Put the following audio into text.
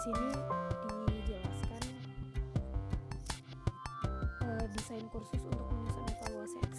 sini dijelaskan uh, desain kursus untuk menyusun evaluasi.